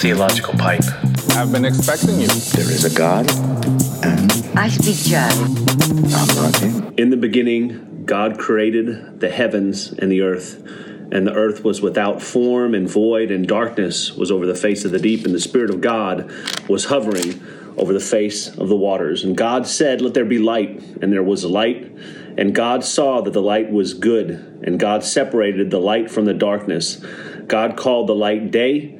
theological pipe. I've been expecting you. There is a God, and I speak German. I'm not him. In the beginning, God created the heavens and the earth. And the earth was without form and void, and darkness was over the face of the deep, and the Spirit of God was hovering over the face of the waters. And God said, Let there be light, and there was light. And God saw that the light was good, and God separated the light from the darkness. God called the light day,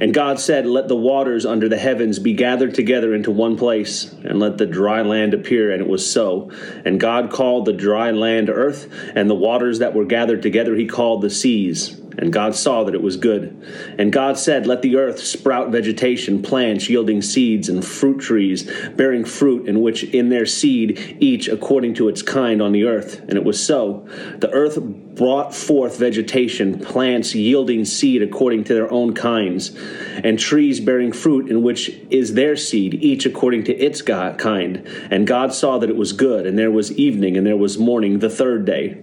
And God said, Let the waters under the heavens be gathered together into one place, and let the dry land appear. And it was so. And God called the dry land earth, and the waters that were gathered together he called the seas. And God saw that it was good. And God said, Let the earth sprout vegetation, plants yielding seeds, and fruit trees bearing fruit, in which in their seed each according to its kind on the earth. And it was so. The earth brought forth vegetation, plants yielding seed according to their own kinds, and trees bearing fruit, in which is their seed, each according to its God, kind. And God saw that it was good, and there was evening, and there was morning, the third day.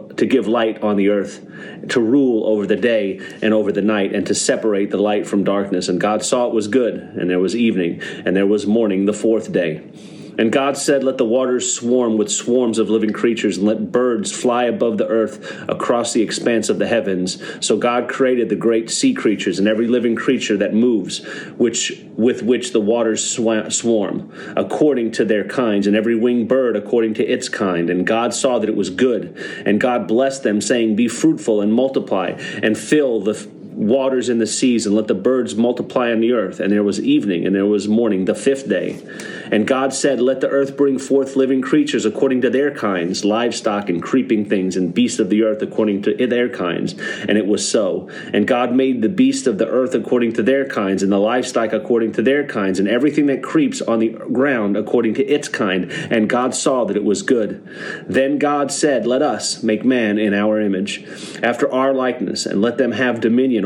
to give light on the earth, to rule over the day and over the night, and to separate the light from darkness. And God saw it was good, and there was evening, and there was morning the fourth day. And God said, Let the waters swarm with swarms of living creatures, and let birds fly above the earth across the expanse of the heavens. So God created the great sea creatures and every living creature that moves, which with which the waters swarm, according to their kinds, and every winged bird according to its kind. And God saw that it was good. And God blessed them, saying, Be fruitful and multiply, and fill the waters in the seas, and let the birds multiply on the earth. And there was evening, and there was morning, the fifth day. And God said, Let the earth bring forth living creatures according to their kinds, livestock and creeping things, and beasts of the earth according to their kinds. And it was so. And God made the beasts of the earth according to their kinds, and the livestock according to their kinds, and everything that creeps on the ground according to its kind. And God saw that it was good. Then God said, Let us make man in our image, after our likeness, and let them have dominion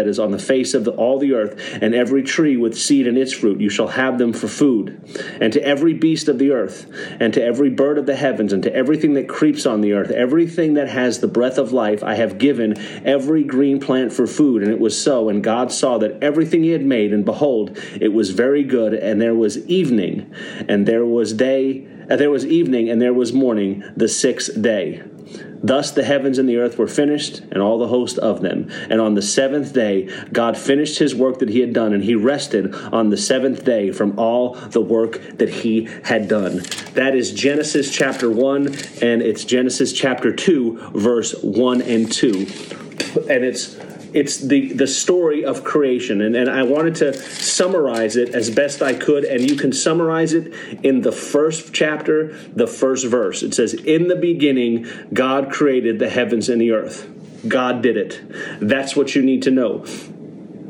that is on the face of the, all the earth, and every tree with seed in its fruit. You shall have them for food. And to every beast of the earth, and to every bird of the heavens, and to everything that creeps on the earth, everything that has the breath of life, I have given every green plant for food. And it was so. And God saw that everything he had made, and behold, it was very good. And there was evening, and there was day, uh, there was evening, and there was morning, the sixth day. Thus the heavens and the earth were finished, and all the host of them. And on the seventh day, God finished his work that he had done, and he rested on the seventh day from all the work that he had done. That is Genesis chapter 1, and it's Genesis chapter 2, verse 1 and 2. And it's it's the the story of creation. And, and i wanted to summarize it as best i could and you can summarize it in the first chapter the first verse. It says in the beginning god created the heavens and the earth. God did it. That's what you need to know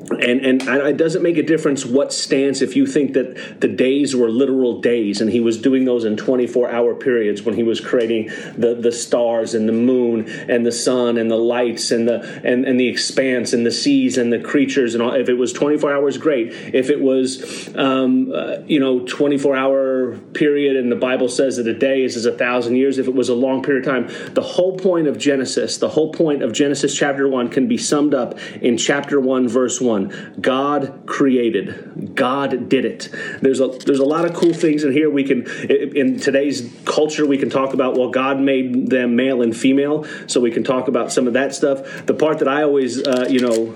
and and it doesn't make a difference what stance if you think that the days were literal days and he was doing those in 24 hour periods when he was creating the the stars and the moon and the sun and the lights and the and, and the expanse and the seas and the creatures and all if it was 24 hours great. If it was um, uh, you know 24 hour period and the bible says that a day is a thousand years if it was a long period of time the whole point of genesis the whole point of genesis chapter 1 can be summed up in chapter 1 verse 1 one. God created. God did it. There's a there's a lot of cool things in here. We can in today's culture we can talk about well God made them male and female, so we can talk about some of that stuff. The part that I always uh, you know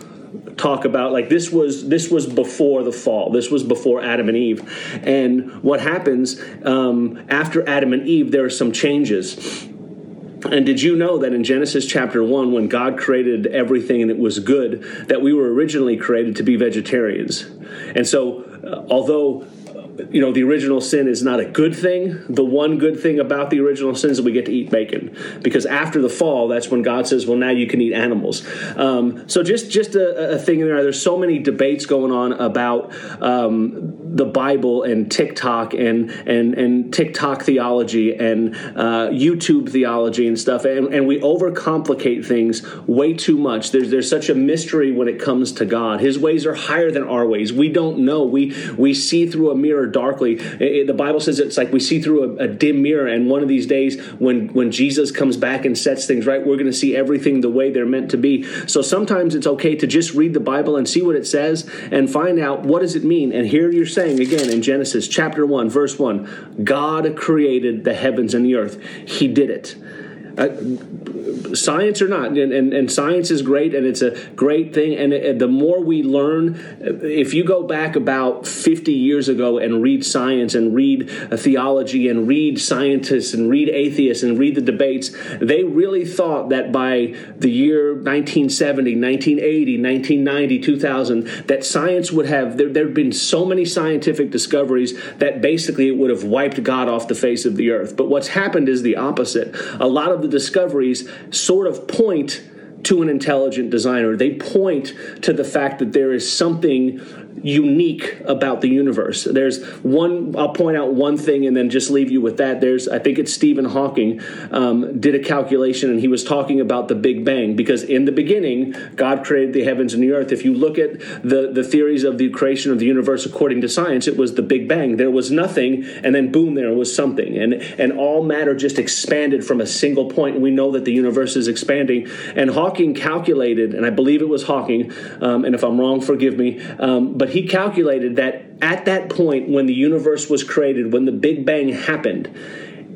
talk about like this was this was before the fall this was before adam and eve and what happens um, after adam and eve there are some changes and did you know that in Genesis chapter 1, when God created everything and it was good, that we were originally created to be vegetarians? And so, uh, although you know, the original sin is not a good thing. The one good thing about the original sin is that we get to eat bacon, because after the fall, that's when God says, "Well, now you can eat animals." Um, so just just a, a, thing in there. There's so many debates going on about um, the Bible and TikTok and and and TikTok theology and uh, YouTube theology and stuff, and, and we overcomplicate things way too much. There's there's such a mystery when it comes to God. His ways are higher than our ways. We don't know. We we see through a mirror darkly. It, the Bible says it's like we see through a, a, dim mirror, and one of these days, when when Jesus comes back and sets things right, we're going to see everything the way they're meant to be. So sometimes it's okay to just read the Bible and see what it says and find out what does it mean. And here you're saying again in Genesis chapter one, verse one, God created the heavens and the earth. He did it. Uh, science or not, and, and, and, science is great and it's a great thing. And, and, the more we learn, if you go back about 50 years ago and read science and read theology and read scientists and read atheists and read the debates, they really thought that by the year 1970, 1980, 1990, 2000, that science would have, there had been so many scientific discoveries that basically it would have wiped God off the face of the earth. But what's happened is the opposite. A lot of the discoveries sort of point to an intelligent designer. They point to the fact that there is something unique about the universe. There's one, I'll point out one thing and then just leave you with that. There's, I think it's Stephen Hawking um, did a calculation and he was talking about the Big Bang because in the beginning, God created the heavens and the earth. If you look at the, the theories of the creation of the universe according to science, it was the Big Bang. There was nothing and then boom, there was something. And, and all matter just expanded from a single point. We know that the universe is expanding. And Hawking calculated, and I believe it was Hawking, um, and if I'm wrong, forgive me, um, but he calculated that at that point when the universe was created, when the Big Bang happened,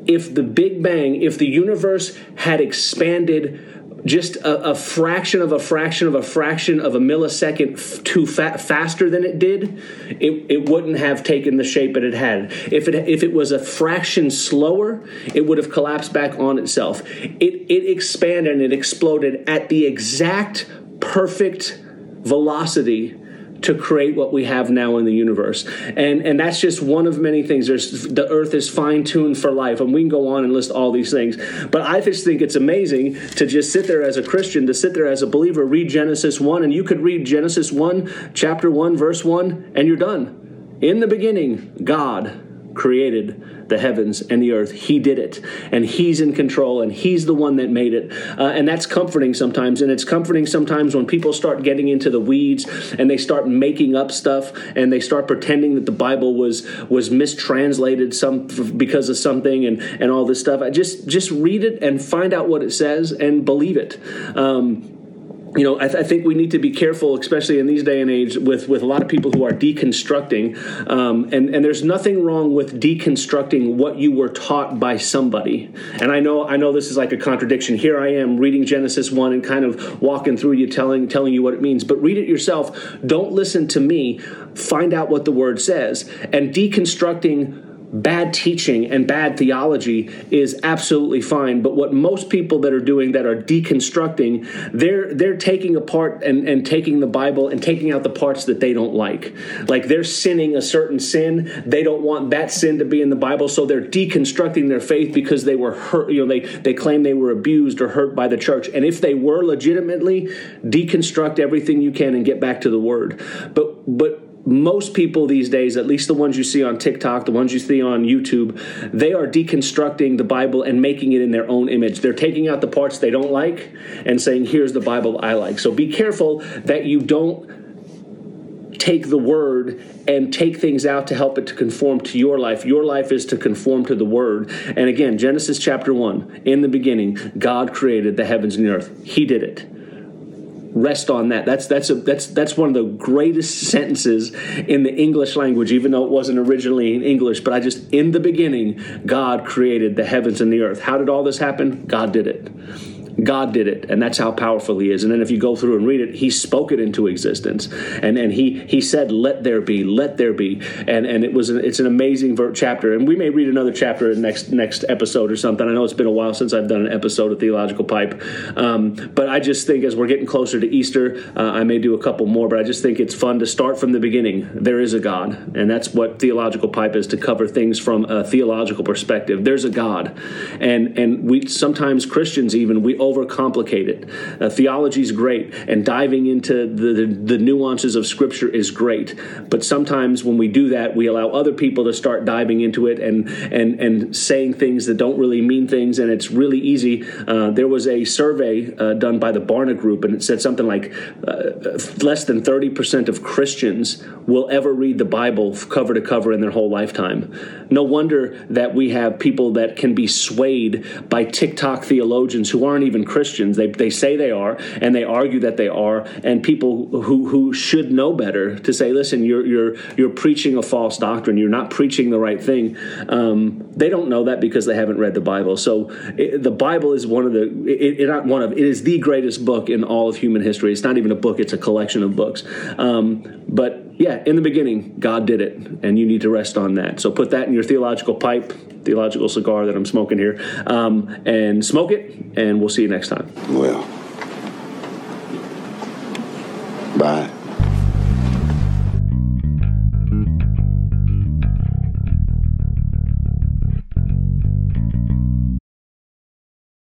if the Big Bang, if the universe had expanded just a, a, fraction of a fraction of a fraction of a millisecond f- too fa- faster than it did, it, it wouldn't have taken the shape it had. If it if it was a fraction slower, it would have collapsed back on itself. It it expanded and it exploded at the exact perfect velocity to create what we have now in the universe. And and that's just one of many things. There's the earth is fine-tuned for life. And we can go on and list all these things. But I just think it's amazing to just sit there as a Christian, to sit there as a believer, read Genesis 1, and you could read Genesis 1, chapter 1, verse 1, and you're done. In the beginning, God created the heavens and the earth. He did it. And He's in control and He's the one that made it. Uh, and that's comforting sometimes. And it's comforting sometimes when people start getting into the weeds and they start making up stuff and they start pretending that the Bible was was mistranslated some because of something and, and all this stuff. I just just read it and find out what it says and believe it. Um, you know, I, th- I, think we need to be careful, especially in these day and age, with, with a lot of people who are deconstructing. Um, and, and there's nothing wrong with deconstructing what you were taught by somebody. And I know I know this is like a contradiction. Here I am reading Genesis one and kind of walking through you, telling telling you what it means. But read it yourself. Don't listen to me. Find out what the word says. And deconstructing bad teaching and bad theology is absolutely fine but what most people that are doing that are deconstructing they're they're taking apart and, and taking the bible and taking out the parts that they don't like. Like they're sinning a certain sin. They don't want that sin to be in the bible so they're deconstructing their faith because they were hurt you know they they claim they were abused or hurt by the church. And if they were legitimately deconstruct everything you can and get back to the word. But but most people these days, at least the ones you see on TikTok, the ones you see on YouTube, they are deconstructing the Bible and making it in their own image. They're taking out the parts they don't like and saying, here's the Bible I like. So be careful that you don't take the word and take things out to help it to conform to your life. Your life is to conform to the word. And again, Genesis chapter 1, in the beginning, God created the heavens and the earth. He did it rest on that. That's that's a that's that's one of the greatest sentences in the English language, even though it wasn't originally in English. But I just in the beginning, God created the heavens and the earth. How did all this happen? God did it. God did it, and that's how powerful He is. And then if you go through and read it, He spoke it into existence, and and He He said, "Let there be, let there be," and and it was an, it's an amazing chapter. And we may read another chapter in next next episode or something. I know it's been a while since I've done an episode of Theological Pipe, um, but I just think as we're getting closer to Easter, uh, I may do a couple more. But I just think it's fun to start from the beginning. There is a God, and that's what Theological Pipe is to cover things from a theological perspective. There's a God, and and we sometimes Christians even we overcomplicate it. Uh, theology is great, and diving into the, the, the nuances of Scripture is great. But sometimes when we do that, we allow other people to start diving into it and and and saying things that don't really mean things, and it's really easy. Uh, there was a survey uh, done by the Barna Group, and it said something like uh, less than thirty percent of Christians will ever read the Bible cover to cover in their whole lifetime. No wonder that we have people that can be swayed by TikTok theologians who aren't even Christians. They, they say they are, and they argue that they are, and people who, who should know better to say, listen, you're, you're, you're preaching a false doctrine. You're not preaching the right thing. Um, they don't know that because they haven't read the Bible. So it, the Bible is one of the, it, it, not one of, it is the greatest book in all of human history. It's not even a book, it's a collection of books. Um, but yeah, in the beginning, God did it, and you need to rest on that. So put that in your theological pipe, theological cigar that I'm smoking here, um, and smoke it, and we'll see you next time. Well, bye.